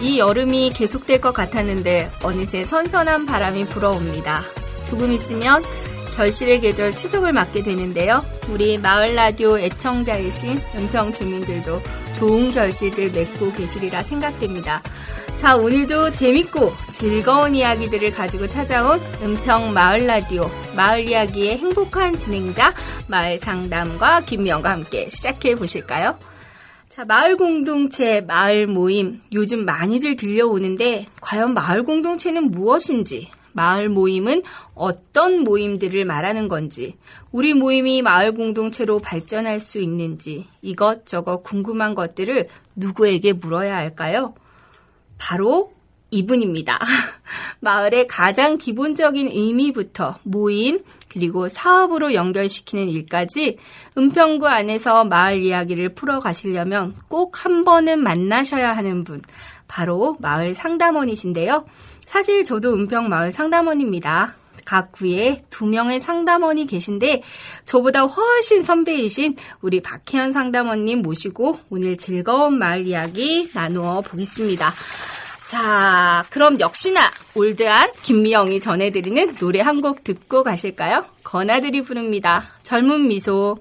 이 여름이 계속될 것 같았는데 어느새 선선한 바람이 불어옵니다. 조금 있으면 결실의 계절 추석을 맞게 되는데요. 우리 마을 라디오 애청자이신 은평 주민들도 좋은 결실들 맺고 계시리라 생각됩니다. 자, 오늘도 재밌고 즐거운 이야기들을 가지고 찾아온 은평 마을 라디오 마을 이야기의 행복한 진행자 마을 상담과 김미영과 함께 시작해 보실까요? 자, 마을 공동체, 마을 모임, 요즘 많이들 들려오는데, 과연 마을 공동체는 무엇인지, 마을 모임은 어떤 모임들을 말하는 건지, 우리 모임이 마을 공동체로 발전할 수 있는지, 이것저것 궁금한 것들을 누구에게 물어야 할까요? 바로 이분입니다. 마을의 가장 기본적인 의미부터 모임, 그리고 사업으로 연결시키는 일까지 은평구 안에서 마을 이야기를 풀어 가시려면 꼭 한 번은 만나셔야 하는 분, 바로 마을 상담원이신데요. 사실 저도 은평 마을 상담원입니다. 각 구에 두 명의 상담원이 계신데 저보다 훨씬 선배이신 우리 박혜연 상담원님 모시고 오늘 즐거운 마을 이야기 나누어 보겠습니다. 자, 그럼 역시나 올드한 김미영이 전해드리는 노래 한 곡 듣고 가실까요? 건아들이 부릅니다. 젊은 미소.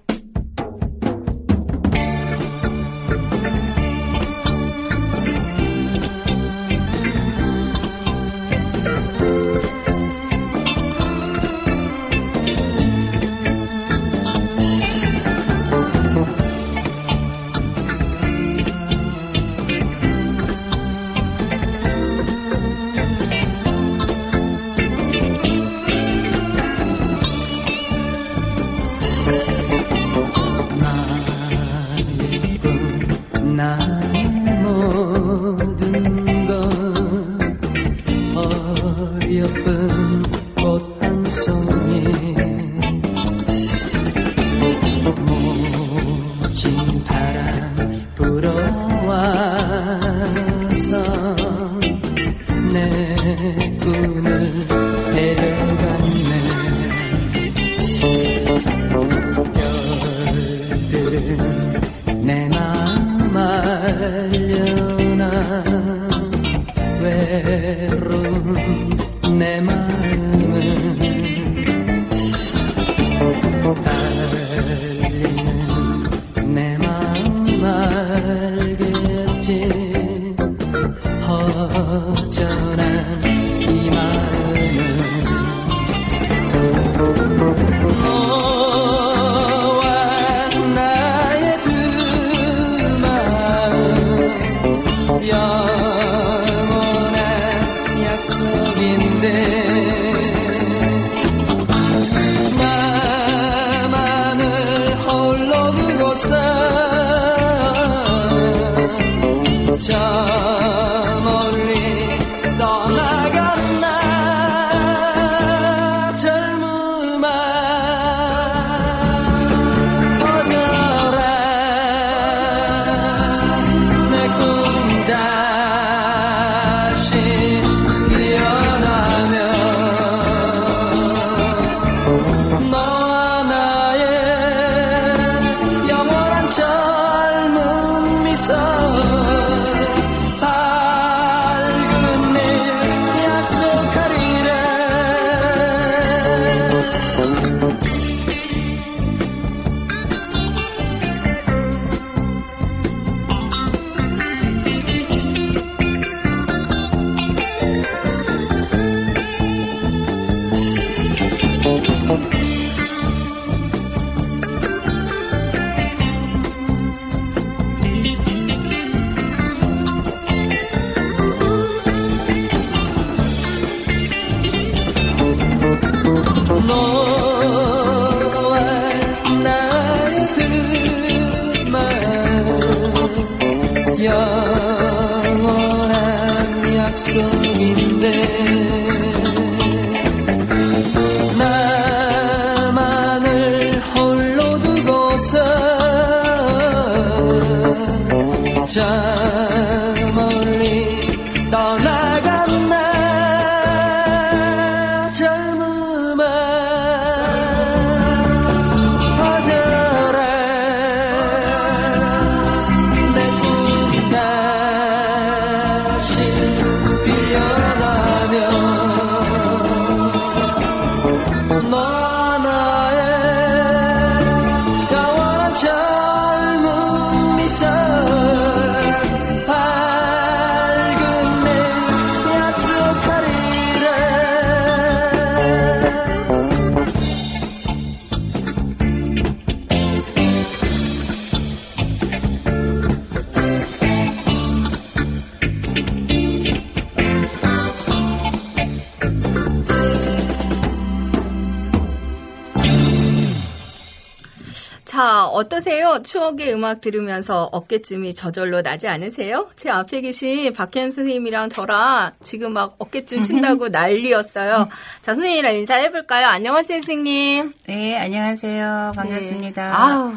어떠세요? 추억의 음악 들으면서 어깨춤이 저절로 나지 않으세요? 제 앞에 계신 박현 선생님이랑 저랑 지금 막 어깨춤 춘다고 난리였어요. 자, 선생님이랑 인사해볼까요? 안녕하세요, 선생님. 네, 안녕하세요. 반갑습니다. 네. 아우,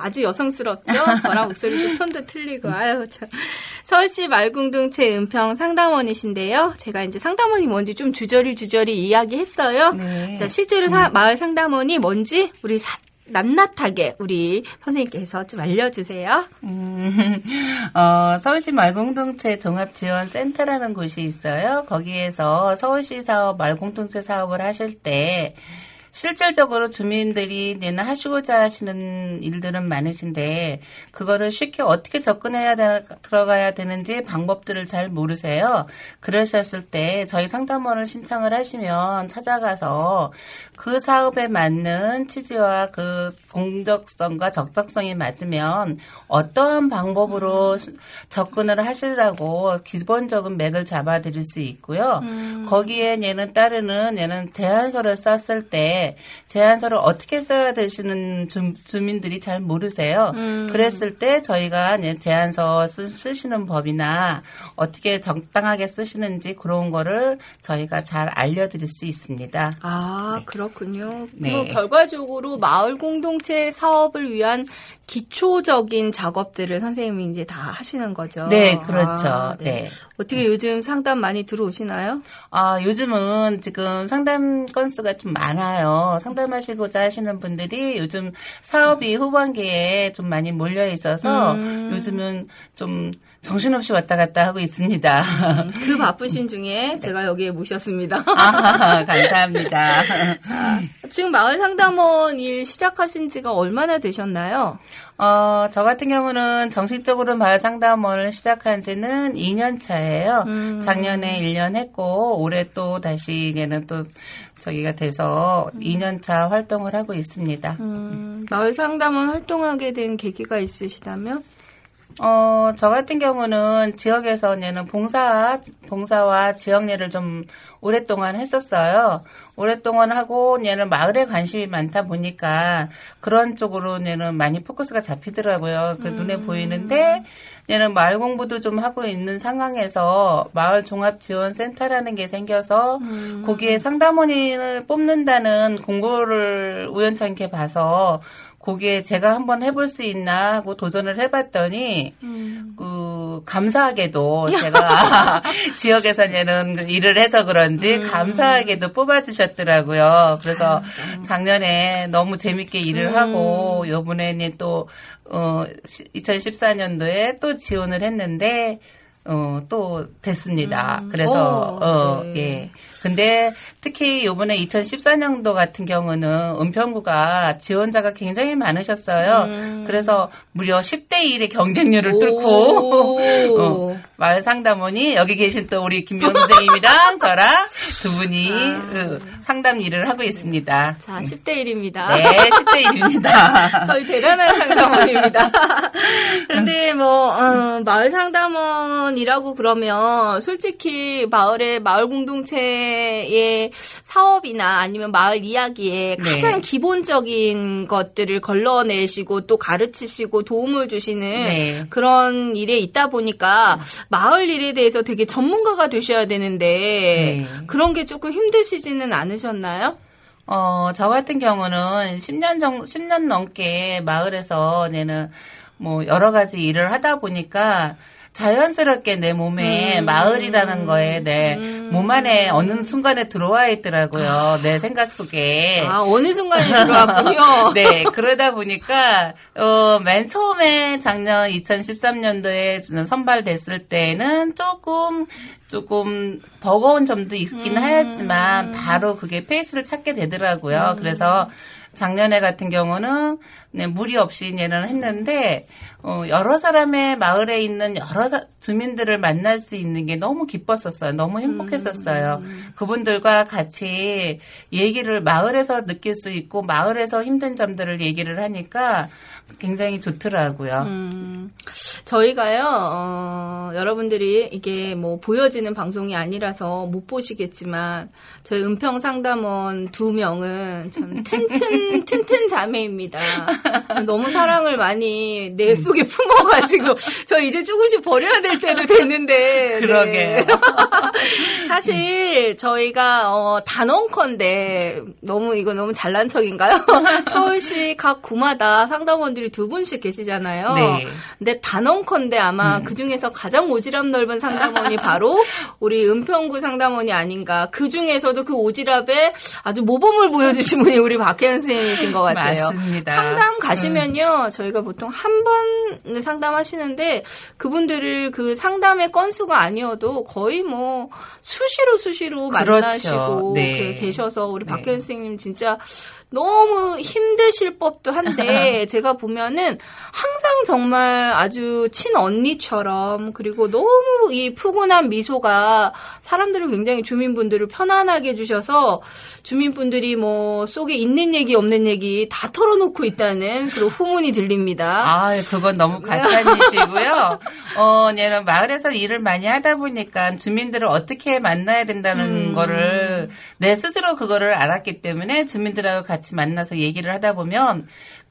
아주 여성스럽죠? 저랑 목소리도 톤도 틀리고, 아유, 참. 서울시 말궁동체 은평 상담원이신데요. 제가 이제 상담원이 뭔지 좀 주저리 주저리 이야기했어요. 네. 자, 실제로 사- 마을 상담원이 뭔지 우리 사- 낱낱하게 우리 선생님께서 좀 알려주세요. 음, 어, 서울시 말공동체 종합지원센터라는 곳이 있어요. 거기에서 서울시 사업, 말공동체 사업을 하실 때 실질적으로 주민들이 내는 하시고자 하시는 일들은 많으신데 그거를 쉽게 어떻게 접근해야 되, 들어가야 되는지 방법들을 잘 모르세요. 그러셨을 때 저희 상담원을 신청을 하시면 찾아가서 그 사업에 맞는 취지와 그 공적성과 적적성이 맞으면 어떠한 방법으로 시- 접근을 하시라고 기본적인 맥을 잡아드릴 수 있고요. 거기에 얘는 따르는 얘는 제안서를 썼을 때 제안서를 어떻게 써야 되시는 주, 주민들이 잘 모르세요. 그랬을 때 저희가 제안서 쓰, 쓰시는 법이나 어떻게 적당하게 쓰시는지 그런 거를 저희가 잘 알려드릴 수 있습니다. 아, 그렇 군요. 네. 결과적으로 마을 공동체 사업을 위한 기초적인 작업들을 선생님이 이제 다 하시는 거죠. 네, 그렇죠. 아, 네. 어떻게 요즘 상담 많이 들어오시나요? 아, 요즘은 지금 상담 건수가 좀 많아요. 상담하시고자 하시는 분들이 요즘 사업이 후반기에 좀 많이 몰려 있어서 음. 요즘은 좀 정신없이 왔다 갔다 하고 있습니다. 그 바쁘신 중에 제가 여기에 모셨습니다. 아, 감사합니다. 지금 마을 상담원 일 시작하신 지가 얼마나 되셨나요? 어, 저 같은 경우는 정식적으로 마을 상담원을 시작한 지는 2년 차예요. 음. 작년에 1년 했고, 올해 또 다시 얘는 또 저기가 돼서 2년 차 활동을 하고 있습니다. 음, 마을 상담원 활동하게 된 계기가 있으시다면? 어, 저 같은 경우는 지역에서 얘는 봉사, 봉사와 지역일을 좀 오랫동안 했었어요. 오랫동안 하고 얘는 마을에 관심이 많다 보니까 그런 쪽으로 얘는 많이 포커스가 잡히더라고요. 그 눈에 보이는데 얘는 마을 공부도 좀 하고 있는 상황에서 마을 종합 지원 센터라는 게 생겨서 거기에 상담원인을 뽑는다는 공고를 우연찮게 봐서 거기에 제가 한번 해볼 수 있나 하고 도전을 해봤더니 그 감사하게도 제가 지역에서 얘는 그 일을 해서 그런지 감사하게도 뽑아주셨더라고요. 그래서 작년에 너무 재밌게 일을 하고 요번에는 또 어, 2014년도에 또 지원을 했는데 어, 또 됐습니다. 그래서 오, 어, 네. 예. 근데 특히 요번에 2014년도 같은 경우는 은평구가 지원자가 굉장히 많으셨어요. 그래서 무려 10대 1의 경쟁률을 오. 뚫고 어, 마을 상담원이 여기 계신 또 우리 김명 선생님이랑 저랑 두 분이 그 상담 일을 하고 있습니다. 자, 10대 1입니다. 네, 10대 1입니다. 저희 대단한 상담원입니다. 그런데 뭐 어, 마을 상담원이라고 그러면 솔직히 마을에 마을 공동체 동네의 사업이나 아니면 마을 이야기에 네. 가장 기본적인 것들을 걸러내시고 또 가르치시고 도움을 주시는 네. 그런 일에 있다 보니까 마을 일에 대해서 되게 전문가가 되셔야 되는데 네. 그런 게 조금 힘드시지는 않으셨나요? 어, 저 같은 경우는 10년 정, 10년 넘게 마을에서 내는 뭐 여러 가지 일을 하다 보니까 자연스럽게 내 몸에 음. 마을이라는 거에 내몸 안에 어느 순간에 들어와 있더라고요. 내 생각 속에. 아, 어느 순간에 들어왔군요. 네, 그러다 보니까, 어, 맨 처음에 작년 2013년도에 선발됐을 때는 조금, 조금 버거운 점도 있긴 하였지만, 바로 그게 페이스를 찾게 되더라고요. 그래서 작년에 같은 경우는 네, 무리 없이 얘는 했는데, 어, 여러 사람의 마을에 있는 여러 사- 주민들을 만날 수 있는 게 너무 기뻤었어요. 너무 행복했었어요. 그분들과 같이 얘기를 마을에서 느낄 수 있고, 마을에서 힘든 점들을 얘기를 하니까 굉장히 좋더라고요. 음, 저희가요, 어, 여러분들이 이게 뭐 보여지는 방송이 아니라서 못 보시겠지만, 저희 은평 상담원 두 명은 참 튼튼, 튼튼 자매입니다. 너무 사랑을 많이 내 속에 품어가지고, 저 이제 조금씩 버려야 될 때도 됐는데. 네. 그러게요. 사실 저희가 어, 단언컨대 너무 이거 너무 잘난 척인가요? 서울시 각 구마다 상담원들이 두 분씩 계시잖아요. 네. 근데 단언컨대 아마 그 중에서 가장 오지랖 넓은 상담원이 바로 우리 은평구 상담원이 아닌가. 그 중에서 도 그 오지랖에 아주 모범을 보여주신 분이 우리 박혜연 선생님이신 것 같아요. 맞습니다. 상담 가시면요, 저희가 보통 한 번 상담하시는데 그분들을 그 상담의 건수가 아니어도 거의 뭐 수시로 수시로 그렇죠. 만나시고 네. 그 계셔서 우리 네. 박혜연 선생님 진짜 너무 힘드실 법도 한데 제가 보면은 항상 정말 아주 친언니처럼 그리고 너무 이 푸근한 미소가 사람들을 굉장히 주민분들을 편안하게 해주셔서 주민분들이 뭐 속에 있는 얘기 없는 얘기 다 털어놓고 있다는 그런 후문이 들립니다. 아, 그건 너무 과찬이시고요. 어, 얘는 마을에서 일을 많이 하다 보니까 주민들을 어떻게 만나야 된다는 거를 내 스스로 그거를 알았기 때문에 주민들하고 같이 만나서 얘기를 하다 보면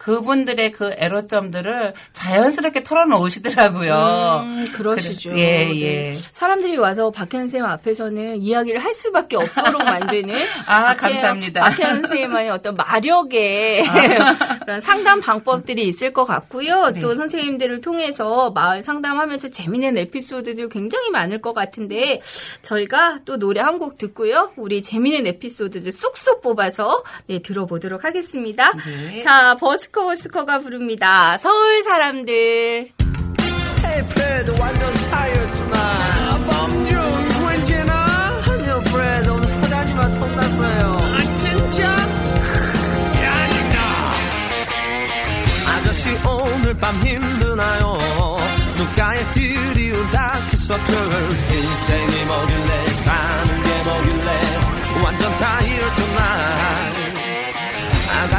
그분들의 그 애로점들을 자연스럽게 털어놓으시더라고요. 음, 그러시죠. 그래, 예, 네. 예. 사람들이 와서 박현 선생님 앞에서는 이야기를 할 수밖에 없도록 만드는. 아, 박현- 감사합니다. 박현 선생님만의 어떤 마력의 그런 상담 방법들이 있을 것 같고요. 네. 또 선생님들을 통해서 마을 상담하면서 재미있는 에피소드들 굉장히 많을 것 같은데 저희가 또 노래 한 곡 듣고요. 우리 재미있는 에피소드들 쏙쏙 뽑아서 네, 들어보도록 하겠습니다. 네. 자, 버스 커 버스커가 부릅니다. 서울 사람들. Hey Fred 완전 tired tonight. 범준 아니요 Fred 오늘 사장님한테 혼났어요. 아 진짜? 아저씨 오늘 밤 힘드나요? 눈가에 들이운 다크서클 인생이 뭐길래 사는 게 뭐길래? 완전 tired tonight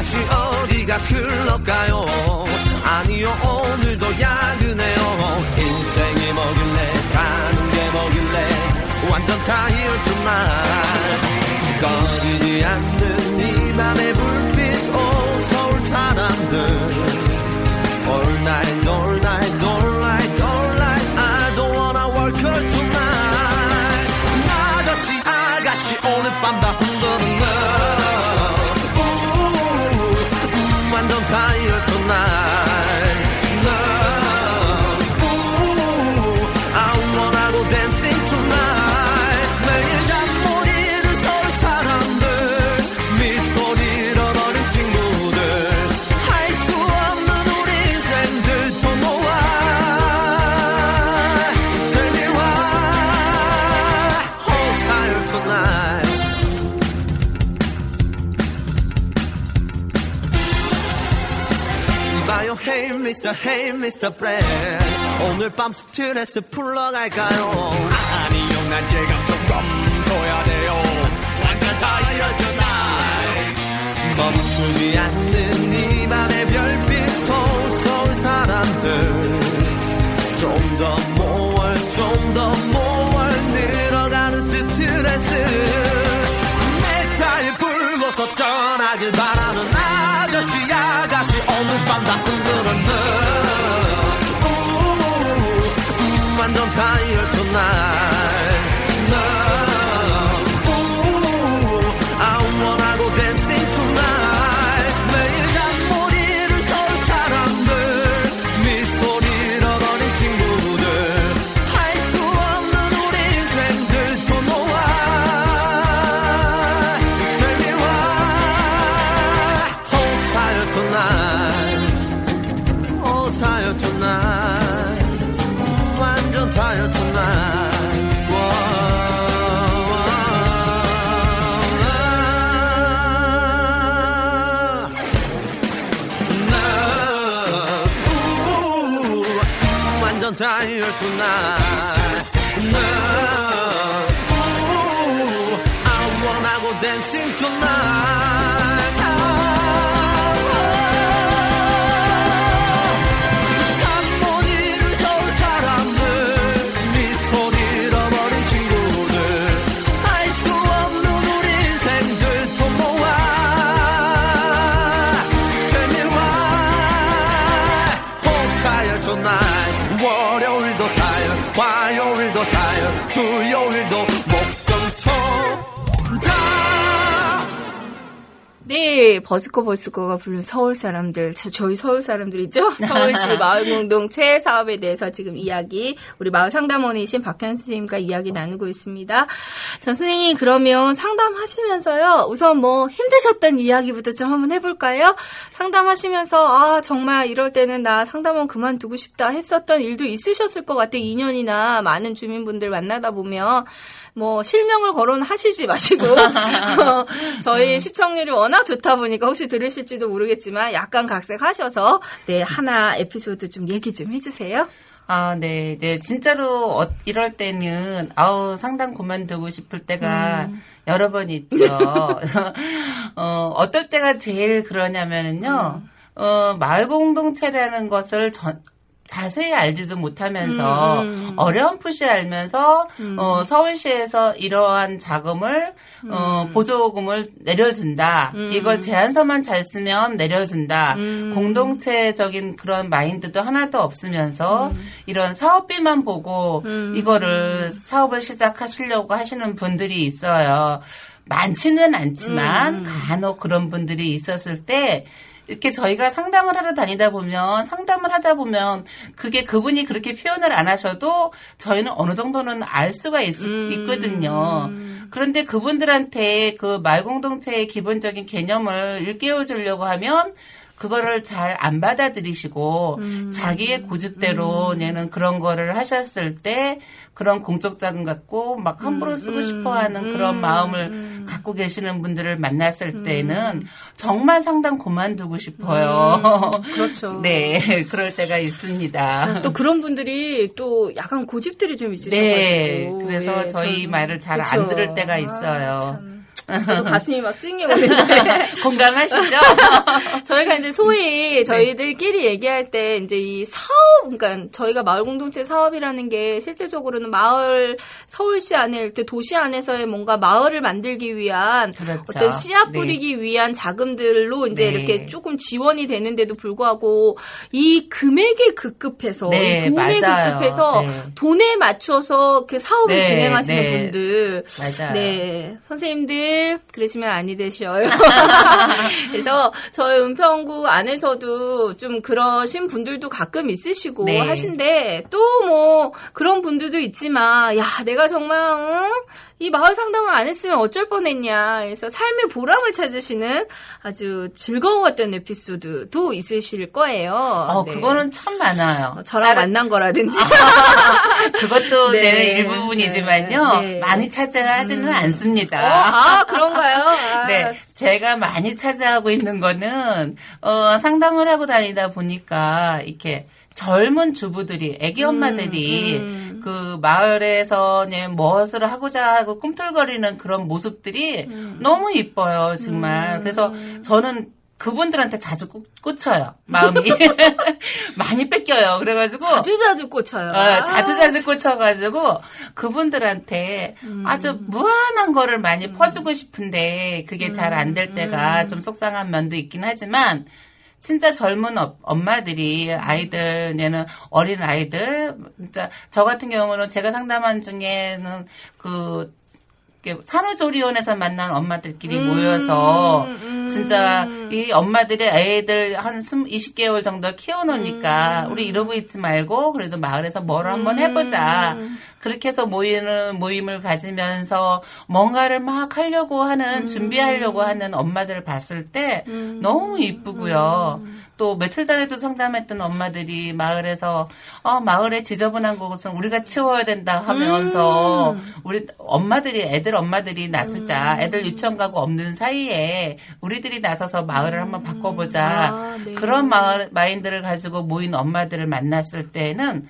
아가씨 어디가 클럽 가요? 아니요 오늘도 야근해요. 인생이 뭐길래 사는 게 뭐길래. 완전 타이어 tonight 꺼지지 않는 Mr. Hey Mr. Brand. 오늘 밤 스트레스 풀러 갈까요? 아니요 난 예감 조금 둬야 돼요? 완전 타이어 tonight 멈추지 않는 이 밤의 별빛 호 서울 사람들. 좀 더 모월 좀 더 모월 늘어가는 스트레스. 가길 바라는 아저씨 아가씨 오늘 밤다 흔들었 네 우, 완 화요일도 tired 수요 네, 버스커 버스커가 부른 서울 사람들, 저, 저희 서울 사람들이죠? 서울시 마을 공동체 사업에 대해서 지금 이야기, 우리 마을 상담원이신 박현 선생님과 이야기 나누고 있습니다. 전 선생님, 그러면 상담하시면서요, 우선 뭐 힘드셨던 이야기부터 좀 한번 해볼까요? 상담하시면서, 아, 정말 이럴 때는 나 상담원 그만두고 싶다 했었던 일도 있으셨을 것 같아. 2년이나 많은 주민분들 만나다 보면. 뭐 실명을 거론하시지 마시고 어, 저희 시청률이 워낙 좋다 보니까 혹시 들으실지도 모르겠지만 약간 각색하셔서 네 하나 에피소드 좀 얘기 좀 해주세요. 아, 네, 네. 진짜로 어, 이럴 때는 아우 상당 그만두고 싶을 때가 여러 번 있죠. 어, 어떨 때가 제일 그러냐면은요. 어, 마을 공동체라는 것을 전 자세히 알지도 못하면서 어렴풋이 알면서 어, 서울시에서 이러한 자금을 어, 보조금을 내려준다. 이걸 제안서만 잘 쓰면 내려준다. 공동체적인 그런 마인드도 하나도 없으면서 이런 사업비만 보고 이거를 사업을 시작하시려고 하시는 분들이 있어요. 많지는 않지만 간혹 그런 분들이 있었을 때 이렇게 저희가 상담을 하러 다니다 보면 상담을 하다 보면 그게 그분이 그렇게 표현을 안 하셔도 저희는 어느 정도는 알 수가 있, 거든요. 그런데 그분들한테 그 말공동체의 기본적인 개념을 일깨워 주려고 하면 그거를 잘 안 받아들이시고 자기의 고집대로 내는 그런 거를 하셨을 때 그런 공적 자금 갖고 막 함부로 쓰고 싶어 하는 그런 마음을 갖고 계시는 분들을 만났을 때는 정말 상당 그만두고 싶어요. 그렇죠. 네, 그럴 때가 있습니다. 또 그런 분들이 또 약간 고집들이 좀 있으셔가지고 네, 그래서 예, 저희 저는- 말을 잘 안. 들을 때가 아, 있어요. 참. 저도 가슴이 막 찡이 오는데 공감하시죠? 저희가 이제 소위 저희들끼리 얘기할 때 이제 이 사업, 그러니까 저희가 마을 공동체 사업이라는 게 실제적으로는 마을 서울시 안에 이렇게 도시 안에서의 뭔가 마을을 만들기 위한 그렇죠. 어떤 씨앗 네. 뿌리기 위한 자금들로 이제 네. 이렇게 조금 지원이 되는데도 불구하고 이 금액에 급급해서 네, 이 돈에 맞아요. 급급해서 네. 돈에 맞춰서 그 사업을 네, 진행하시는 네. 분들 맞아요. 네. 선생님들, 그러시면 아니 되셔요. 그래서 저희 은평구 안에서도 좀 그러신 분들도 가끔 있으시고 네. 하신데 또 뭐 그런 분들도 있지만 야, 내가 정말 응? 이 마을 상담을 안 했으면 어쩔 뻔했냐. 그래서 삶의 보람을 찾으시는 아주 즐거웠던 에피소드도 있으실 거예요. 어, 네. 그거는 참 많아요. 어, 저랑 다른- 만난 거라든지. 그것도 네. 내 일부분이지만요. 네. 많이 찾아하지는 어, 않습니다. 아, 그런가요? 아, 네, 제가 많이 찾아하고 있는 거는 어, 상담을 하고 다니다 보니까 이렇게 젊은 주부들이, 애기 음, 엄마들이 그 마을에서 네, 무엇을 하고자 하고 꿈틀거리는 그런 모습들이 음. 너무 이뻐요, 정말. 그래서 저는 그분들한테 자주 꽂, 꽂혀요. 마음이 많이 뺏겨요. 그래가지고 자주 자주 꽂혀요. 어, 자주 자주 꽂혀가지고 그분들한테 음. 아주 무한한 거를 많이 퍼주고 싶은데 그게 잘 안될 음. 때가 좀 속상한 면도 있긴 하지만 진짜 젊은 어- 엄마들이 아이들 얘는 어린 아이들 진짜 저 같은 경우는 제가 상담한 중에는 그 산후조리원에서 만난 엄마들끼리 음, 모여서 음. 진짜 이 엄마들의 애들 한 20개월 정도 키워놓으니까 음. 우리 이러고 있지 말고 그래도 마을에서 뭘 한번 해보자. 그렇게 해서 모이는 모임을 가지면서 뭔가를 막 하려고 하는 음. 준비하려고 하는 엄마들을 봤을 때 너무 이쁘고요. 음. 또 며칠 전에도 상담했던 엄마들이 마을에서 어 마을에 지저분한 곳은 우리가 치워야 된다 하면서 음. 우리 엄마들이 애들 엄마들이 나서자 애들 유치원 가고 없는 사이에 우리들이 나서서 마을을 한번 바꿔보자 아, 네. 그런 마을 마인드를 가지고 모인 엄마들을 만났을 때는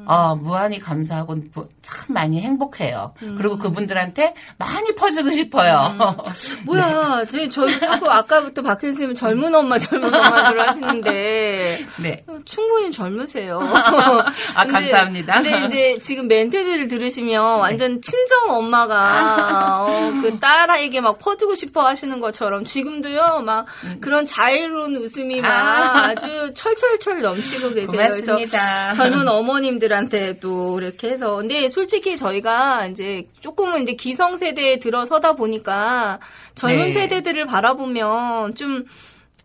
음. 아, 무한히 감사하고 부- 참 많이 행복해요. 음. 그리고 그분들한테 많이 퍼주고 싶어요. 뭐야, 저희, 저희 자꾸 아까부터 박현 쌤은 젊은 엄마, 젊은 엄마들 하시는데, 네. 어, 충분히 젊으세요. 아, 근데- 감사합니다. 네. 근데 이제 지금 멘트들을 들으시면 완전 친정 엄마가 어, 그 딸에게 막 퍼주고 싶어 하시는 것처럼 지금도요, 막 그런 자유로운 웃음이 막 음. 아. 아주 철철철 넘치고 계세요. 고맙습니다. 그래서 젊은 어머님들 한테도 이렇게 해서. 근데 솔직히 저희가 이제 조금은 이제 기성 세대에 들어서다 보니까 젊은 네. 세대들을 바라보면 좀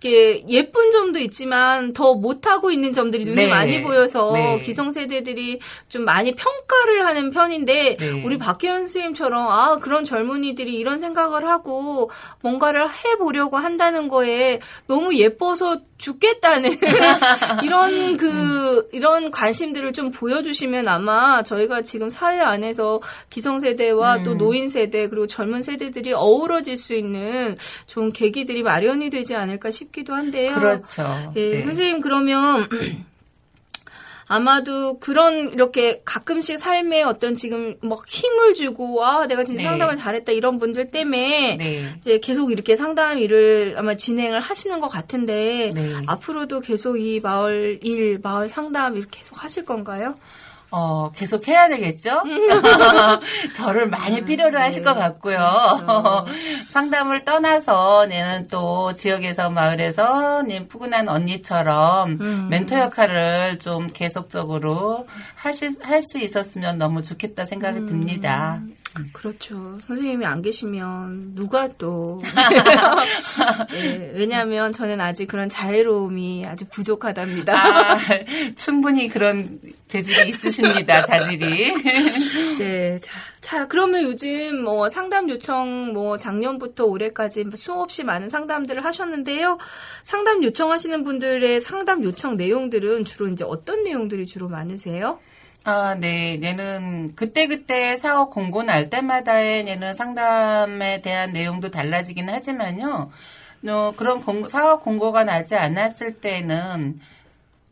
이렇게 예쁜 점도 있지만 더 못하고 있는 점들이 눈에 네. 많이 보여서 네. 기성세대들이 좀 많이 평가를 하는 편인데 네. 우리 박혜연 선생님처럼 아 그런 젊은이들이 이런 생각을 하고 뭔가를 해보려고 한다는 거에 너무 예뻐서 죽겠다는 이런 그 이런 관심들을 좀 보여주시면 아마 저희가 지금 사회 안에서 기성세대와 또 음. 노인 세대 그리고 젊은 세대들이 어우러질 수 있는 좋은 계기들이 마련이 되지 않을까 싶기도 한데요. 그렇죠. 예, 네. 선생님 그러면 아마도 그런 이렇게 가끔씩 삶에 어떤 지금 막 힘을 주고 아 내가 진짜 네. 상담을 잘했다 이런 분들 때문에 네. 이제 계속 이렇게 상담 일을 아마 진행을 하시는 것 같은데 네. 앞으로도 계속 이 마을 일 마을 상담 이렇게 계속 하실 건가요? 어, 계속 해야 되겠죠? 저를 많이 필요로 하실 것 같고요. 상담을 떠나서 얘는 또 지역에서 마을에서 님 푸근한 언니처럼 멘토 역할을 좀 계속적으로 하실, 할 수 있었으면 너무 좋겠다 생각이 듭니다. 그렇죠. 선생님이 안 계시면 누가 또 예, 왜냐하면 저는 아직 그런 자애로움이 아주 부족하답니다. 아, 충분히 그런 재질이 있으십니다, 자질이. 네, 자, 자, 그러면 요즘 뭐 상담 요청 뭐 작년부터 올해까지 수없이 많은 상담들을 하셨는데요. 상담 요청하시는 분들의 상담 요청 내용들은 주로 이제 어떤 내용들이 주로 많으세요? 아, 네. 얘는 그때그때 사업 공고 날 때마다의 얘는 상담에 대한 내용도 달라지긴 하지만요. 어, 그런 공고, 사업 공고가 나지 않았을 때는,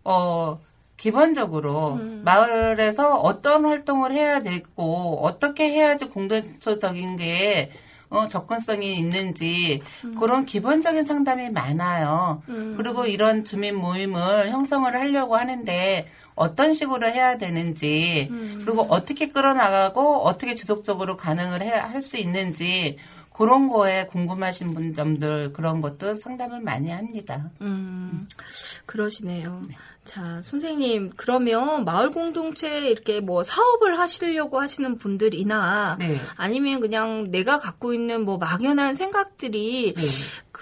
어, 기본적으로 마을에서 어떤 활동을 해야 되고, 어떻게 해야지 공동체적인 게, 어, 접근성이 있는지, 그런 기본적인 상담이 많아요. 그리고 이런 주민 모임을 형성을 하려고 하는데, 어떤 식으로 해야 되는지, 그리고 어떻게 끌어나가고, 어떻게 지속적으로 가능을 할 수 있는지, 그런 거에 궁금하신 분 점들, 그런 것도 상담을 많이 합니다. 음, 그러시네요. 자, 선생님, 그러면 마을 공동체 이렇게 뭐 사업을 하시려고 하시는 분들이나 네. 아니면 그냥 내가 갖고 있는 뭐 막연한 생각들이 네.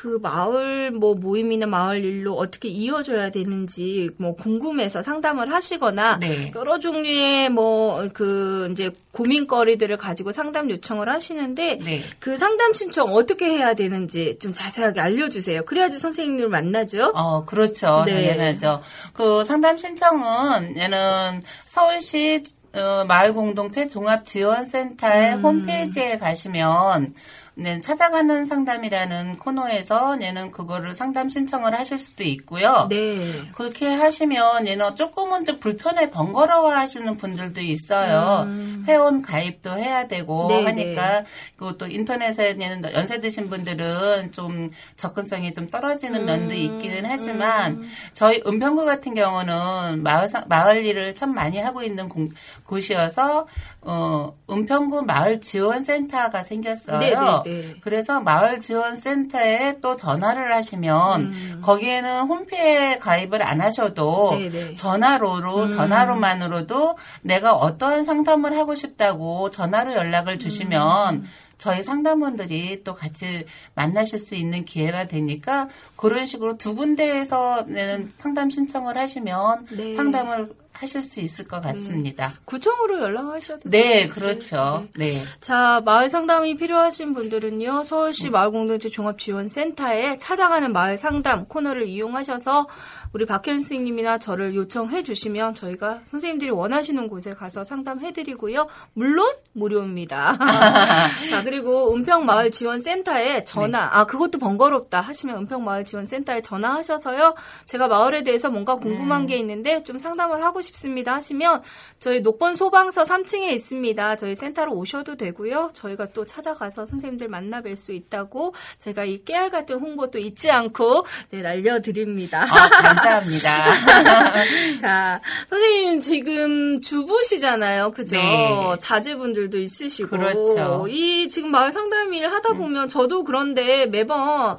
그 마을 뭐 모임이나 마을 일로 어떻게 이어져야 되는지 뭐 궁금해서 상담을 하시거나 네. 여러 종류의 뭐 그 이제 고민거리들을 가지고 상담 요청을 하시는데 네. 그 상담 신청 어떻게 해야 되는지 좀 자세하게 알려주세요. 그래야지 선생님을 만나죠. 어, 그렇죠. 네. 당연하죠. 그 상담 신청은 얘는 서울시 어, 마을 공동체 종합 지원센터의 음. 홈페이지에 가시면 네, 찾아가는 상담이라는 코너에서 얘는 그거를 상담 신청을 하실 수도 있고요. 네. 그렇게 하시면 얘는 조금은 좀 불편해 번거로워 하시는 분들도 있어요. 회원 가입도 해야 되고 음. 네, 하니까 그리고 또 인터넷에는 연세 드신 분들은 좀 접근성이 좀 떨어지는 면도 음. 있기는 하지만 저희 은평구 같은 경우는 마을 상- 마을 일을 참 많이 하고 있는 공- 곳이어서 어 은평구 마을 지원 센터가 생겼어요. 네, 네, 네. 그래서 마을 지원 센터에 또 전화를 하시면 거기에는 홈페이지에 가입을 안 하셔도 음. 네, 네. 전화로로 음. 전화로만으로도 내가 어떠한 상담을 하고 싶다고 전화로 연락을 주시면 음. 저희 상담원들이 또 같이 만나실 수 있는 기회가 되니까 그런 식으로 두 군데에서 내는 상담 신청을 하시면 네. 상담을 하실 수 있을 것 같습니다. 구청으로 연락하셔도 네, 돼요. 그렇죠. 네. 자, 마을 상담이 필요하신 분들은요, 서울시 마을공동체 종합지원센터에 찾아가는 마을 상담 코너를 이용하셔서 우리 박현 선생님이나 저를 요청해 주시면 저희가 선생님들이 원하시는 곳에 가서 상담해 드리고요. 물론 무료입니다. 자, 그리고 은평 마을 지원 센터에 전화, 아, 그것도 번거롭다 하시면 은평 마을 지원 센터에 전화하셔서요. 제가 마을에 대해서 뭔가 궁금한 게 있는데 좀 상담을 하고 싶습니다 하시면 저희 녹번 소방서 3층에 있습니다. 저희 센터로 오셔도 되고요. 저희가 또 찾아가서 선생님들 만나 뵐 수 있다고 저희가 이 깨알 같은 홍보도 잊지 않고 네, 날려드립니다. 아, 감사합니다. 자, 선생님 지금 주부시잖아요. 그죠? 네. 자제분들도 있으시고. 그렇죠. 이 지금 마을 상담 일 하다 보면 저도 그런데 매번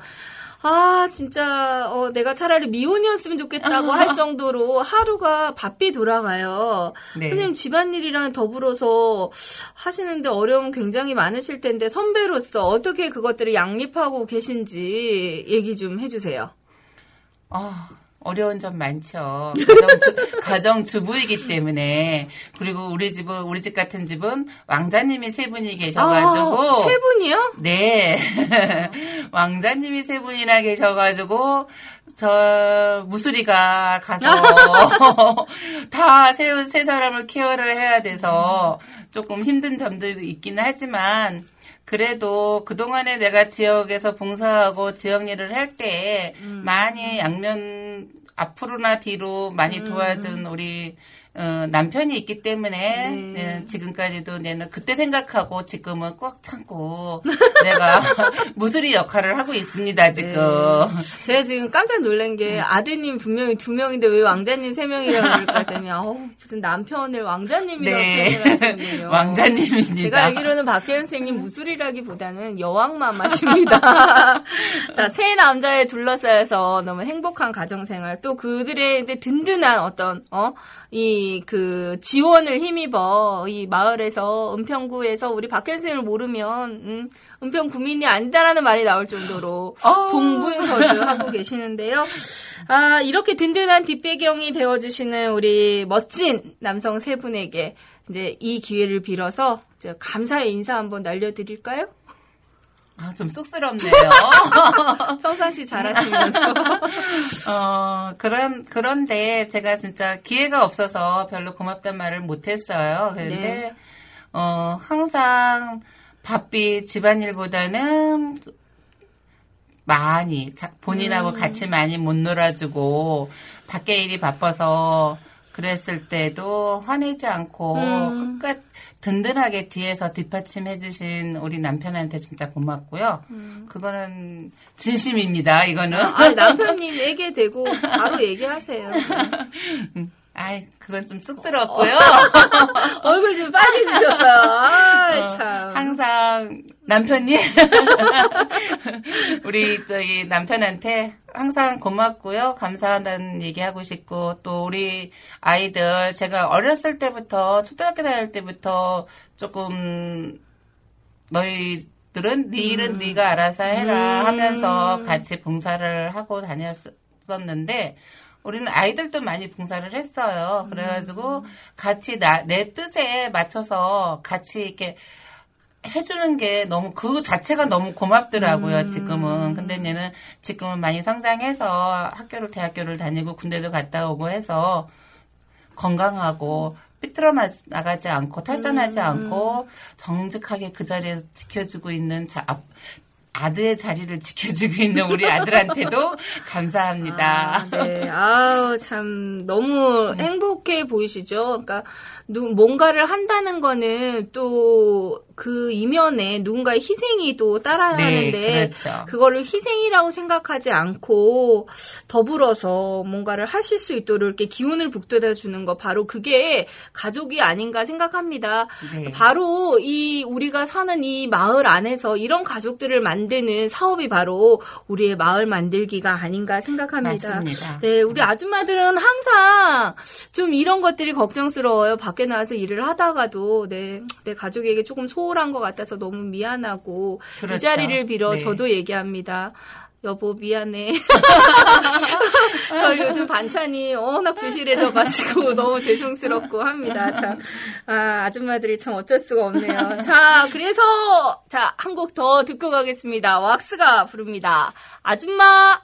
아, 진짜, 어, 내가 차라리 미혼이었으면 좋겠다고 할 정도로 하루가 바삐 돌아가요. 네. 선생님 집안일이랑 더불어서 하시는데 어려움 굉장히 많으실 텐데 선배로서 어떻게 그것들을 양립하고 계신지 얘기 좀 해주세요. 아, 어려운 점 많죠. 가정주, 가정주부이기 때문에. 그리고 우리 집은, 우리 집 같은 집은 왕자님이 세 분이 계셔가지고. 아, 세 분이요? 네. 왕자님이 세 분이나 계셔가지고, 저, 무수리가 가서, 다 세, 세 사람을 케어를 해야 돼서, 조금 힘든 점도 있기는 하지만, 그래도 그동안에 내가 지역에서 봉사하고 지역 일을 할 때, 많이 양면, 앞으로나 뒤로 많이 도와준 우리, 어, 남편이 있기 때문에 네. 네, 지금까지도 내는 그때 생각하고 지금은 꽉 참고 내가 무수리 역할을 하고 있습니다 지금. 제가 지금 깜짝 놀란 게 아드님 분명히 두 명인데 왜 왕자님 세 명이라고 그럴까 했더니 아우 무슨 남편을 왕자님이라고 네. 표현을 하시는군요. 왕자님입니다. 제가 알기로는 박혜연 선생님 무술이라기보다는 여왕마마십니다. 자, 세 남자에 둘러싸여서 너무 행복한 가정생활, 또 그들의 이제 든든한 어떤, 어, 이 그 지원을 힘입어 이 마을에서 은평구에서 우리 선생님을 모르면 음, 은평 구민이 아니다라는 말이 나올 정도로 어. 동분서주하고 계시는데요. 아 이렇게 든든한 뒷배경이 되어주시는 우리 멋진 남성 세 분에게 이제 이 기회를 빌어서 감사의 인사 한번 날려드릴까요? 아, 좀 쑥스럽네요. 평상시 잘하시면서 어, 그런, 그런데 제가 진짜 기회가 없어서 별로 고맙단 말을 못했어요. 그런데, 네. 어, 항상 바삐 집안일보다는 많이, 자- 본인하고 음. 같이 많이 못 놀아주고, 밖에 일이 바빠서 그랬을 때도 화내지 않고, 음. 끝까지 든든하게 뒤에서 뒷받침해 주신 우리 남편한테 진짜 고맙고요. 그거는 진심입니다, 이거는. 음. 아 남편님에게 대고 바로 얘기하세요. 아이, 그건 좀 쑥스럽고요. 얼굴 좀 빨개지셨어요. 아 어, 참. 항상 남편님 우리 저기 남편한테 항상 고맙고요. 감사하다는 얘기하고 싶고 또 우리 아이들 제가 어렸을 때부터 초등학교 다닐 때부터 조금 너희 들은 네 일은 네가 알아서 해라 음. 하면서 같이 봉사를 하고 다녔었는데 우리는 아이들도 많이 봉사를 했어요. 그래가지고 같이 나, 내 뜻에 맞춰서 같이 이렇게 해주는 게 너무 그 자체가 너무 고맙더라고요. 지금은 근데 얘는 지금은 많이 성장해서 학교를 대학교를 다니고 군대도 갔다 오고 해서 건강하고 삐뚤어 나- 나가지 않고 탈선하지 음. 않고 정직하게 그 자리에서 지켜주고 있는 자, 아, 아들의 자리를 지켜주고 있는 우리 아들한테도 감사합니다. 아, 네. 아우, 참, 너무 행복해 보이시죠? 그러니까, 누, 뭔가를 한다는 거는 또 그 이면에 누군가의 희생이 또 따라야 네, 하는데, 그렇죠. 그거를 희생이라고 생각하지 않고 더불어서 뭔가를 하실 수 있도록 이렇게 기운을 북돋아 주는 거 바로 그게 가족이 아닌가 생각합니다. 네. 바로 이 우리가 사는 이 마을 안에서 이런 가족들을 만 드는 사업이 바로 우리의 마을 만들기가 아닌가 생각합니다. 맞습니다. 네, 우리 아줌마들은 항상 좀 이런 것들이 걱정스러워요. 밖에 나와서 일을 하다가도 네, 내 가족에게 조금 소홀한 것 같아서 너무 미안하고 이 그렇죠. 자리를 빌어 네. 저도 얘기합니다. 여보 미안해. 저 요즘 반찬이 워낙 부실해져가지고 너무 죄송스럽고 합니다. 참, 아, 아줌마들이 참 어쩔 수가 없네요. 자, 그래서 자 한 곡 더 듣고 가겠습니다. 왁스가 부릅니다. 아줌마.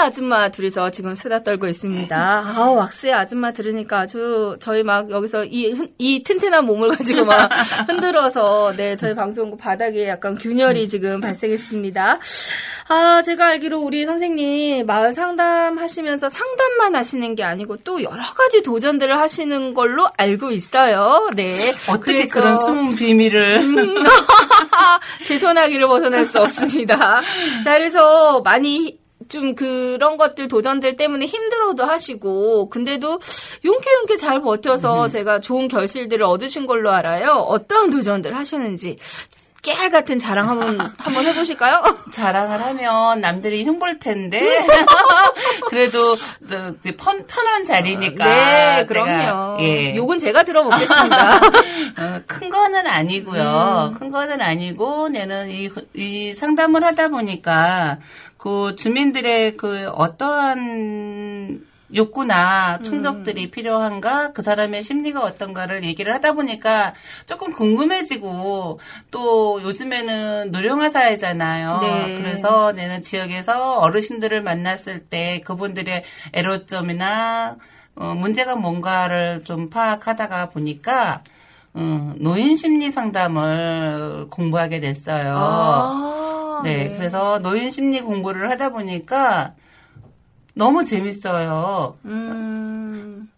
아줌마 둘이서 지금 수다 떨고 있습니다. 아, 왁스의 아줌마 들으니까 아주 저희 막 여기서 이, 흔- 이 튼튼한 몸을 가지고 막 흔들어서 네, 저희 방송국 바닥에 약간 균열이 지금 발생했습니다. 아, 제가 알기로 우리 선생님 마을 상담 하시면서 상담만 하시는 게 아니고 또 여러 가지 도전들을 하시는 걸로 알고 있어요. 네. 어떻게 그래서- 그런 숨은 비밀을. 제 손아귀를 벗어날 수 없습니다. 자, 그래서 많이 좀 그런 것들 도전들 때문에 힘들어도 하시고 근데도 용케 용케 잘 버텨서 제가 좋은 결실들을 얻으신 걸로 알아요. 어떤 도전들 하셨는지 깨알 같은 자랑 한번 한번 해보실까요? 자랑을 하면 남들이 흉볼 텐데 그래도 편, 편한 자리니까 네, 내가, 그럼요. 예. 욕은 제가 들어보겠습니다. 어, 큰 거는 아니고요. 큰 거는 아니고 내는 이, 이 상담을 하다 보니까 그 주민들의 그 어떠한 욕구나 충족들이 필요한가 그 사람의 심리가 어떤가를 얘기를 하다 보니까 조금 궁금해지고 또 요즘에는 노령화 사회잖아요. 네. 그래서 내는 지역에서 어르신들을 만났을 때 그분들의 애로점이나 어, 문제가 뭔가를 좀 파악하다가 보니까 어, 노인 심리 상담을 공부하게 됐어요. 아, 네, 그래서 노인 심리 공부를 하다 보니까 너무 재밌어요. 음.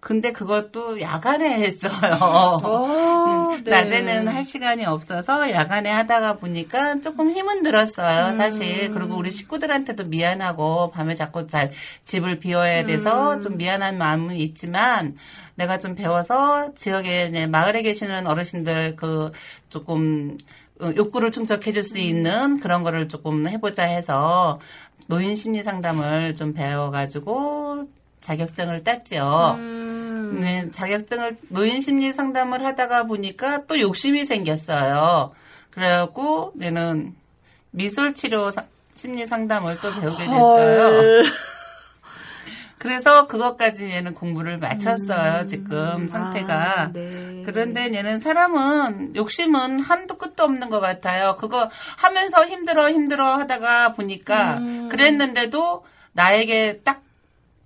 근데 그것도 야간에 했어요. 어, 음, 네. 낮에는 할 시간이 없어서 야간에 하다가 보니까 조금 힘은 들었어요, 음. 사실. 그리고 우리 식구들한테도 미안하고 밤에 자꾸 잘 집을 비워야 돼서 음. 좀 미안한 마음은 있지만 내가 좀 배워서 지역에 마을에 계시는 어르신들 그 조금 어, 욕구를 충족해 줄 수 있는 그런 거를 조금 해보자 해서 노인 심리 상담을 좀 배워가지고 자격증을 땄죠. 음. 네, 자격증을 노인 심리 상담을 하다가 보니까 또 욕심이 생겼어요. 그래갖고 얘는 미술 치료 사- 심리 상담을 또 배우게 됐어요. 헐. 그래서 그것까지 얘는 공부를 마쳤어요. 지금 상태가. 아, 네. 그런데 얘는 사람은 욕심은 한도 끝도 없는 것 같아요. 그거 하면서 힘들어 힘들어 하다가 보니까 음. 그랬는데도 나에게 딱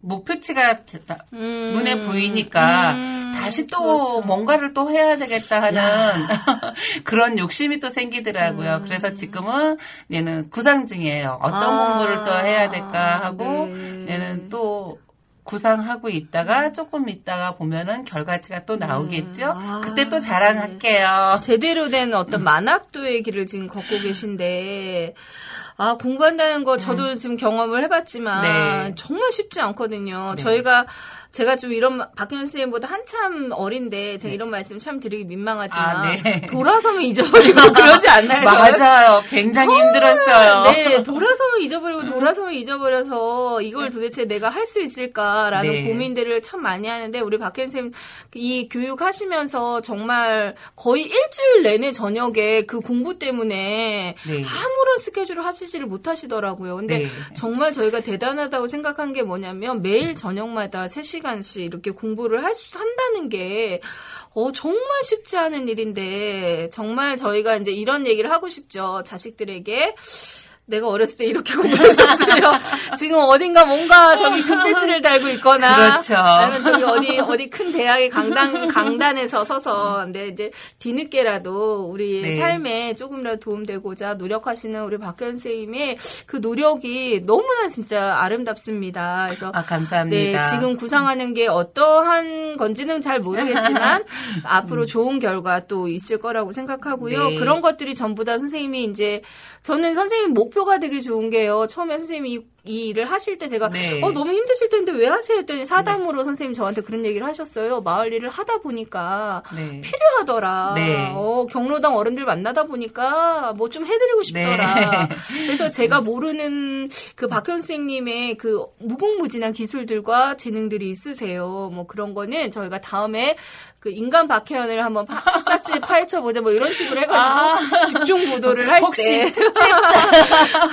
목표치가 됐다. 음. 눈에 보이니까 음. 다시 또 그렇죠. 뭔가를 또 해야 되겠다 하는 그런 욕심이 또 생기더라고요. 음. 그래서 지금은 얘는 구상 중이에요. 어떤 아. 공부를 또 해야 될까 하고 네. 얘는 또 구상하고 있다가 조금 있다가 보면은 결과치가 또 나오겠죠. 아. 그때 또 자랑할게요. 제대로 된 어떤 만학도의 길을 지금 걷고 계신데 아 공부한다는 거 저도 지금 경험을 해봤지만 네. 정말 쉽지 않거든요. 네. 저희가 제가 좀 이런 박현 선생님보다 한참 어린데 제가 이런 말씀 참 드리기 민망하지만 아, 네. 돌아서면 잊어버리고 그러지 않나요? 맞아요. 굉장히 힘들었어요. 네, 돌아서면 잊어버리고 돌아서면 잊어버려서 이걸 도대체 내가 할 수 있을까라는 네. 고민들을 참 많이 하는데 우리 박현 쌤이 교육하시면서 정말 거의 일주일 내내 저녁에 그 공부 때문에 네. 아무런 스케줄을 하시지를 못하시더라고요. 근데 네. 정말 저희가 대단하다고 생각한 게 뭐냐면 매일 저녁마다 3시간 씩 이렇게 공부를 할 수, 한다는 게 어, 정말 쉽지 않은 일인데, 정말 저희가 이제 이런 얘기를 하고 싶죠. 자식들에게. 내가 어렸을 때 이렇게 공부했었어요. 지금 어딘가 뭔가 저기 금배지를 달고 있거나. 그렇죠. 나는 저기 어디, 어디 큰 대학의 강당, 강단에서 서서. 근데 이제 뒤늦게라도 우리 네. 삶에 조금이라도 도움되고자 노력하시는 우리 박현 선생님의 그 노력이 너무나 진짜 아름답습니다. 그래서. 아, 감사합니다. 네, 지금 구상하는 게 어떠한 건지는 잘 모르겠지만 앞으로 좋은 결과 또 있을 거라고 생각하고요. 네. 그런 것들이 전부 다 선생님이 이제 저는 선생님 목 표가 되게 좋은 게요. 처음에 선생님이 일을 하실 때 제가 네. 어 너무 힘드실 텐데 왜 하세요? 했더니 사담으로 선생님 저한테 그런 얘기를 하셨어요. 마을 일을 하다 보니까 네. 필요하더라. 네. 어, 경로당 어른들 만나다 보니까 뭐 좀 해드리고 싶더라. 네. 그래서 제가 모르는 그 박현 선생님의 그 무궁무진한 기술들과 재능들이 있으세요. 뭐 그런 거는 저희가 다음에 그 인간 박혜연을 한번 파- 샅샅이 파헤쳐보자 뭐 이런 식으로 해가지고 집중 보도를 할 아. 혹시 때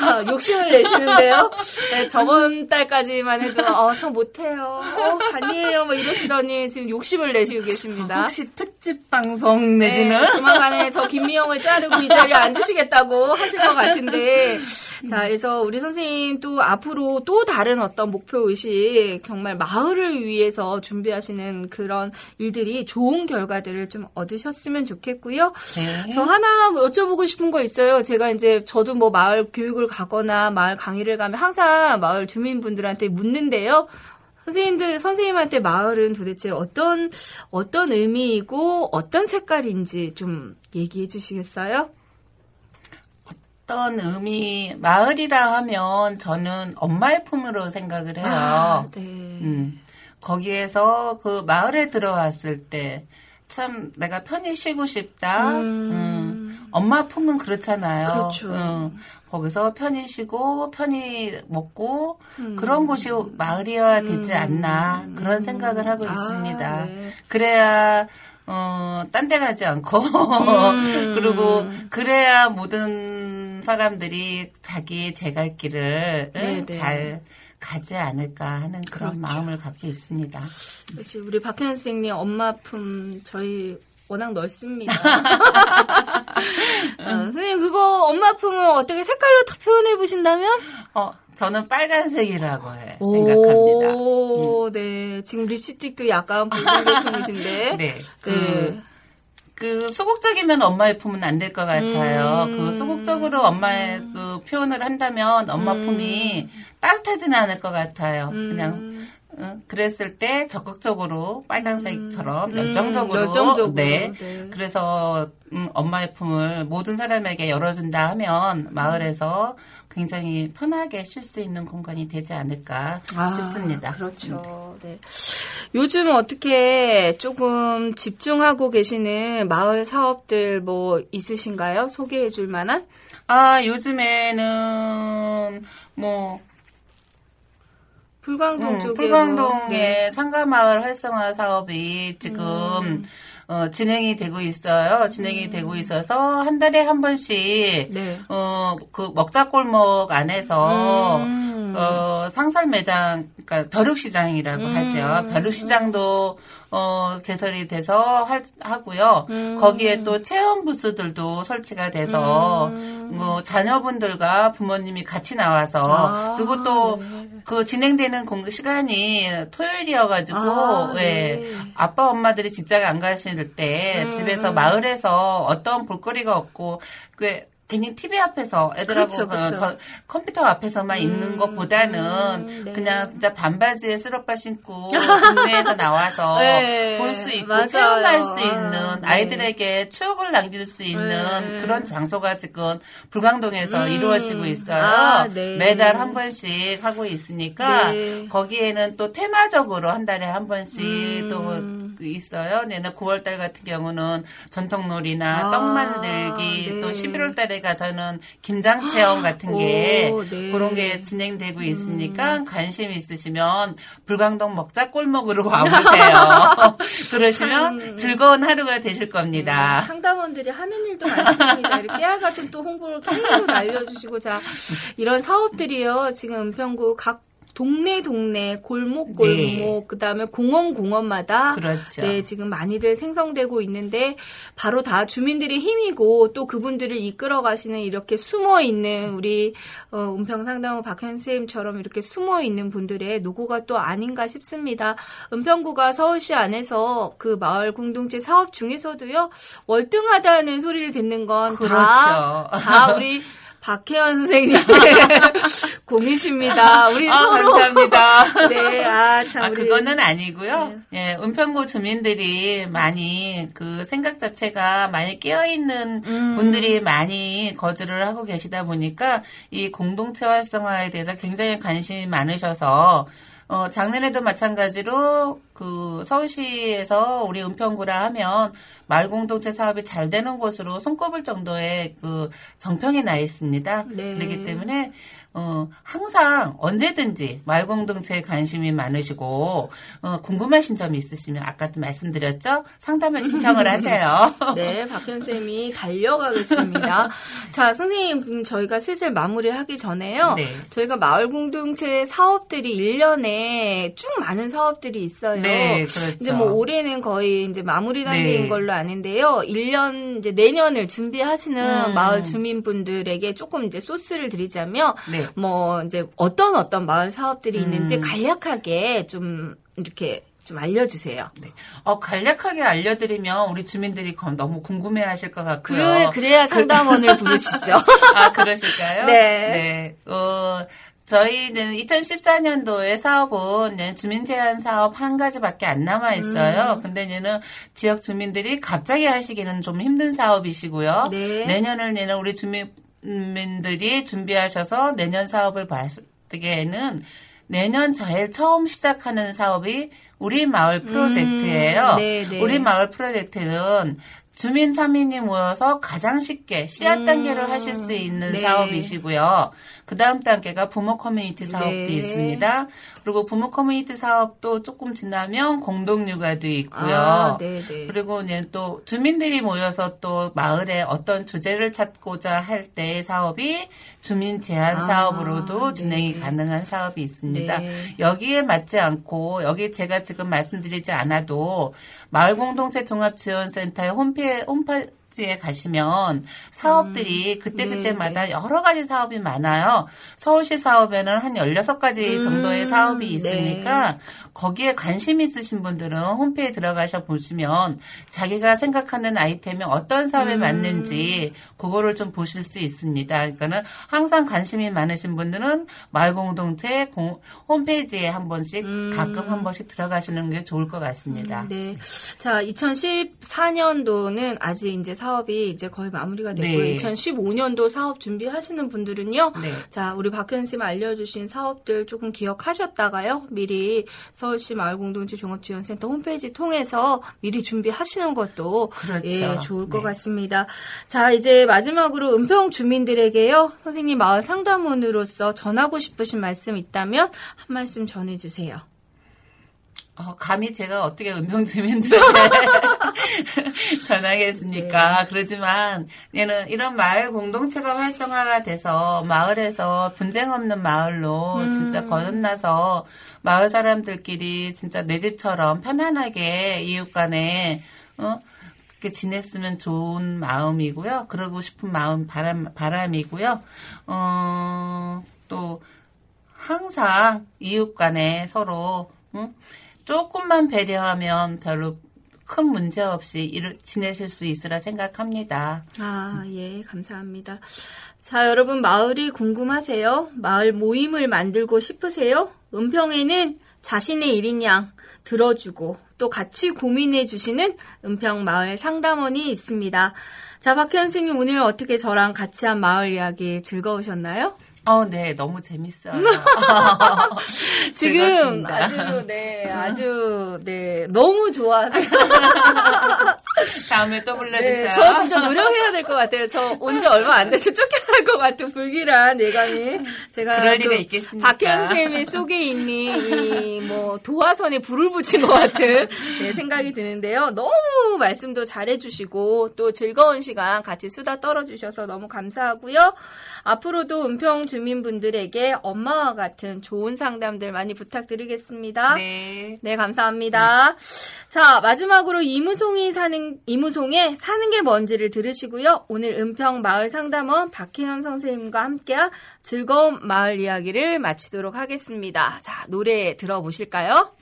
아, 욕심을 내시는데요. 네, 저번 달까지만 해도 어, 저 못해요. 어, 아니에요. 뭐 이러시더니 지금 욕심을 내시고 계십니다. 혹시 특집 방송 내지는 네, 조만간에 저 김미영을 자르고 이 자리에 앉으시겠다고 하실 것 같은데 자, 그래서 우리 선생님 또 앞으로 또 다른 어떤 목표 의식, 정말 마을을 위해서 준비하시는 그런 일들이 좋은 결과들을 좀 얻으셨으면 좋겠고요. 네. 저 하나 뭐 여쭤보고 싶은 거 있어요. 제가 이제 저도 뭐 마을 교육을 가거나 마을 강의를 가면 항상 마을 주민분들한테 묻는데요. 선생님들, 선생님한테 마을은 도대체 어떤, 어떤 의미이고 어떤 색깔인지 좀 얘기해 주시겠어요? 어떤 의미 마을이라 하면 저는 엄마의 품으로 생각을 해요. 아, 네. 음, 거기에서 그 마을에 들어왔을 때 참 내가 편히 쉬고 싶다. 음. 음, 엄마 품은 그렇잖아요. 그렇죠. 음, 거기서 편히 쉬고 편히 먹고 음. 그런 곳이 마을이어야 되지 않나 그런 생각을 하고 아, 있습니다. 네. 그래야 어, 딴 데 가지 않고, 음. 그리고, 그래야 모든 사람들이 자기의 제갈길을 응, 네, 네. 잘 가지 않을까 하는 그런 그렇죠. 마음을 갖고 있습니다. 역시 우리 박현 선생님 엄마 품 저희 워낙 넓습니다. 어, 선생님 그거 엄마 품은 어떻게 색깔로 다 표현해 보신다면? 어, 저는 빨간색이라고 해, 생각합니다. 오, 네. 지금 립스틱도 약간 붉은 계통이신데. 네. 그, 네. 그 소극적이면 엄마의 품은 안 될 것 같아요. 음. 그 소극적으로 엄마의 그 표현을 한다면 엄마 음. 품이 따뜻하지는 않을 것 같아요. 음. 그냥 응, 그랬을 때 적극적으로 빨간색처럼 열정적으로, 음, 열정적으로, 네. 네. 그래서 음, 엄마의 품을 모든 사람에게 열어준다 하면 마을에서 굉장히 편하게 쉴 수 있는 공간이 되지 않을까 싶습니다. 아, 그렇죠. 네. 요즘 어떻게 조금 집중하고 계시는 마을 사업들 뭐 있으신가요? 소개해 줄 만한? 아 요즘에는 뭐 불광동 음, 쪽에 풀광동의 뭐, 네. 상가마을 활성화 사업이 지금 음. 어, 진행이 되고 있어요. 진행이 되고 있어서 한 달에 한 번씩 네. 어, 그 먹자골목 안에서 음. 어, 상설 매장, 그러니까 벼룩시장이라고 음. 하죠. 벼룩시장도 어, 개설이 돼서 할- 하고요. 음. 거기에 또 체험 부스들도 설치가 돼서 음. 뭐 자녀분들과 부모님이 같이 나와서 아, 그리고 또 네. 그 진행되는 공 시간이 토요일이어가지고 아, 예, 네. 아빠 엄마들이 직장에 안 가실 때 음. 집에서 마을에서 어떤 볼거리가 없고 그 괜히 TV 앞에서 애들하고 그렇죠, 그 그렇죠. 저- 컴퓨터 앞에서만 있는 것보다는 음, 네. 그냥 진짜 반바지에 쓰러빠 신고 동네에서 나와서 네, 볼수 있고 맞아요. 체험할 수 아, 있는 네. 아이들에게 추억을 남길 수 있는 네. 그런 장소가 지금 불광동에서 음. 이루어지고 있어요. 아, 네. 매달 한 번씩 하고 있으니까 네. 거기에는 또 테마적으로 한 달에 한 번씩 음. 또 있어요. 내년 9월달 같은 경우는 전통놀이나 아, 떡 만들기 네. 또 11월 달에 가서는 김장 체험 같은 게 오, 네. 그런 게 진행되고 있으니까 관심 있으시면 불광동 먹자 꼴목으로 와보세요. 그러시면 참, 즐거운 하루가 되실 겁니다. 네, 상담원들이 하는 일도 많습니다. 이렇게 깨알 같은 또 홍보를 계속 알려주시고 자 이런 사업들이요 지금 은평구 각 동네 동네 골목 골목 네. 그다음에 공원 공원마다 그렇죠. 네 지금 많이들 생성되고 있는데 바로 다 주민들의 힘이고 또 그분들을 이끌어 가시는 이렇게 숨어 있는 우리 어, 은평 상담원 박현 선생님처럼 이렇게 숨어 있는 분들의 노고가 또 아닌가 싶습니다. 은평구가 서울시 안에서 그 마을 공동체 사업 중에서도요 월등하다는 소리를 듣는 건다 그렇죠. 다 우리 박혜원 선생님의 공이십니다. 우리 아, 서로 감사합니다. 네, 아, 참. 아, 그거는 아니고요. 예, 은평구 주민들이 많이 그 생각 자체가 많이 깨어있는 음. 분들이 많이 거주를 하고 계시다 보니까 이 공동체 활성화에 대해서 굉장히 관심이 많으셔서 어, 작년에도 마찬가지로 그 서울시에서 우리 은평구라 하면 마을 공동체 사업이 잘 되는 곳으로 손꼽을 정도의 그 정평이 나 있습니다. 네. 그렇기 때문에 어, 항상 언제든지 마을 공동체에 관심이 많으시고 어, 궁금하신 점이 있으시면 아까도 말씀드렸죠 상담을 신청을 하세요. 네, 박현 쌤이 달려가겠습니다. 자, 선생님, 그럼 저희가 슬슬 마무리하기 전에요. 네. 저희가 마을 공동체 사업들이 1년에 쭉 많은 사업들이 있어요. 네, 그렇죠. 이제 뭐 올해는 거의 이제 마무리 단계인 네. 걸로 아는데요. 1년 이제 내년을 준비하시는 음. 마을 주민분들에게 조금 이제 소스를 드리자면 네. 뭐 이제 어떤 어떤 마을 사업들이 있는지 음. 간략하게 좀 이렇게 좀 알려주세요. 어, 간략하게 알려드리면 우리 주민들이 검- 너무 궁금해 하실 것 같고요. 그래, 그래 야 상담원을 부르시죠. 아, 그러실까요? 네. 네. 어, 저희는 2014년도에 사업은 네, 주민 제한 사업 한 가지밖에 안 남아 있어요. 음. 근데 얘는 지역 주민들이 갑자기 하시기는 좀 힘든 사업이시고요. 네. 내년을 내는 우리 주민 들이 준비하셔서 내년 사업을 봤기에는 내년 제일 처음 시작하는 사업이 우리 마을 프로젝트예요. 음, 네, 네. 우리 마을 프로젝트는 주민 3인이 모여서 가장 쉽게 씨앗 음, 단계를 하실 수 있는 네. 사업이시고요. 그 다음 단계가 부모 커뮤니티 사업도 네. 있습니다. 그리고 부모 커뮤니티 사업도 조금 지나면 공동육아도 있고요. 아, 네, 네. 그리고 이제 또 주민들이 모여서 또 마을에 어떤 주제를 찾고자 할 때의 사업이 주민 제한 아, 사업으로도 진행이 네. 가능한 사업이 있습니다. 네. 여기에 맞지 않고 여기 제가 지금 말씀드리지 않아도 마을 공동체 종합 지원센터의 홈페 홈페 이지에 가시면 사업들이 음. 그때그때마다 네, 여러 가지 사업이 많아요. 서울시 사업에는 한 16가지 음, 정도의 사업이 네. 있으니까 거기에 관심 있으신 분들은 홈페이지에 들어가셔 보시면 자기가 생각하는 아이템이 어떤 사업에 음. 맞는지 그거를 좀 보실 수 있습니다. 그러니까는 항상 관심이 많으신 분들은 마을 공동체 공- 홈페이지에 한 번씩 음. 가끔 한 번씩 들어가시는 게 좋을 것 같습니다. 네. 자, 2014년도는 아직 이제 사업이 이제 거의 마무리가 됐고요. 네. 2015년도 사업 준비하시는 분들은요. 네. 자, 우리 박현 쌤 알려주신 사업들 조금 기억하셨다가요. 미리 서울시 마을공동체 종합지원센터 홈페이지 통해서 미리 준비하시는 것도 그렇죠. 예, 좋을 것 네. 같습니다. 자, 이제 마지막으로 은평 주민들에게요. 선생님 마을 상담원으로서 전하고 싶으신 말씀 있다면 한 말씀 전해 주세요. 어, 감히 제가 어떻게 은평 주민들에게 전하겠습니까? 그러지만 얘는 이런 마을 공동체가 활성화가 돼서 마을에서 분쟁 없는 마을로 진짜 거듭나서 마을 사람들끼리 진짜 내 집처럼 편안하게 이웃 간에 어? 그렇게 지냈으면 좋은 마음이고요. 그러고 싶은 마음 바람 바람이고요. 어, 또 항상 이웃 간에 서로 응? 조금만 배려하면 별로 큰 문제 없이 이루, 지내실 수 있으라 생각합니다. 아, 예, 감사합니다. 자, 여러분, 마을이 궁금하세요? 마을 모임을 만들고 싶으세요? 은평에는 자신의 일인 양 들어주고 또 같이 고민해 주시는 은평 마을 상담원이 있습니다. 자, 박현 선생님 오늘 어떻게 저랑 같이 한 마을 이야기 즐거우셨나요? 어, 네, 너무 재밌어요. 지금. 아주 네, 아주 네, 너무 좋아하세요. 다음에 또 불러주세요. 네, 저 진짜 노력해야 될 것 같아요. 저 온 지 얼마 안 돼서 쫓겨날 것 같은 불길한 예감이 제가 그럴 또 리가 있겠습니까? 박현 쌤의 속에 있는 이 뭐 도화선에 불을 붙인 것 같은 네, 생각이 드는데요. 너무 말씀도 잘해주시고 또 즐거운 시간 같이 수다 떨어주셔서 너무 감사하고요. 앞으로도 은평 주 민분들에게 엄마와 같은 좋은 상담들 많이 부탁드리겠습니다. 네. 네, 감사합니다. 자, 마지막으로 이무송이 사는, 이무송의 사는 게 뭔지를 들으시고요. 오늘 은평 마을 상담원 박혜연 선생님과 함께한 즐거운 마을 이야기를 마치도록 하겠습니다. 자, 노래 들어보실까요?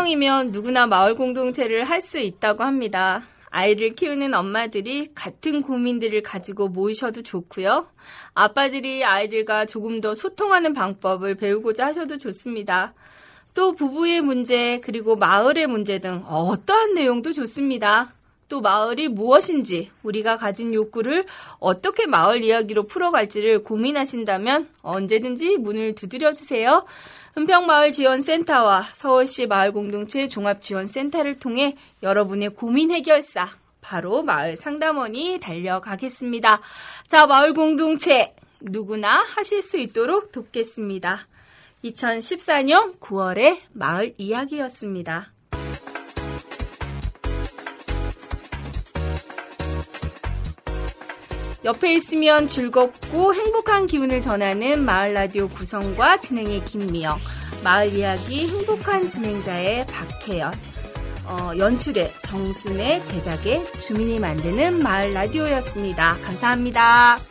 명이면 누구나 마을 공동체를 할 수 있다고 합니다. 아이를 키우는 엄마들이 같은 고민들을 가지고 모이셔도 좋고요. 아빠들이 아이들과 조금 더 소통하는 방법을 배우고자 하셔도 좋습니다. 또 부부의 문제 그리고 마을의 문제 등 어떠한 내용도 좋습니다. 또 마을이 무엇인지 우리가 가진 욕구를 어떻게 마을 이야기로 풀어갈지를 고민하신다면 언제든지 문을 두드려 주세요. 은평마을지원센터와 서울시 마을공동체 종합지원센터를 통해 여러분의 고민 해결사 바로 마을 상담원이 달려가겠습니다. 자, 마을 공동체 누구나 하실 수 있도록 돕겠습니다. 2014년 9월의 마을 이야기였습니다. 옆에 있으면 즐겁고 행복한 기운을 전하는 마을 라디오 구성과 진행의 김미영, 마을 이야기 행복한 진행자의 박혜연, 어, 연출의 정순의 제작의 주민이 만드는 마을 라디오였습니다. 감사합니다.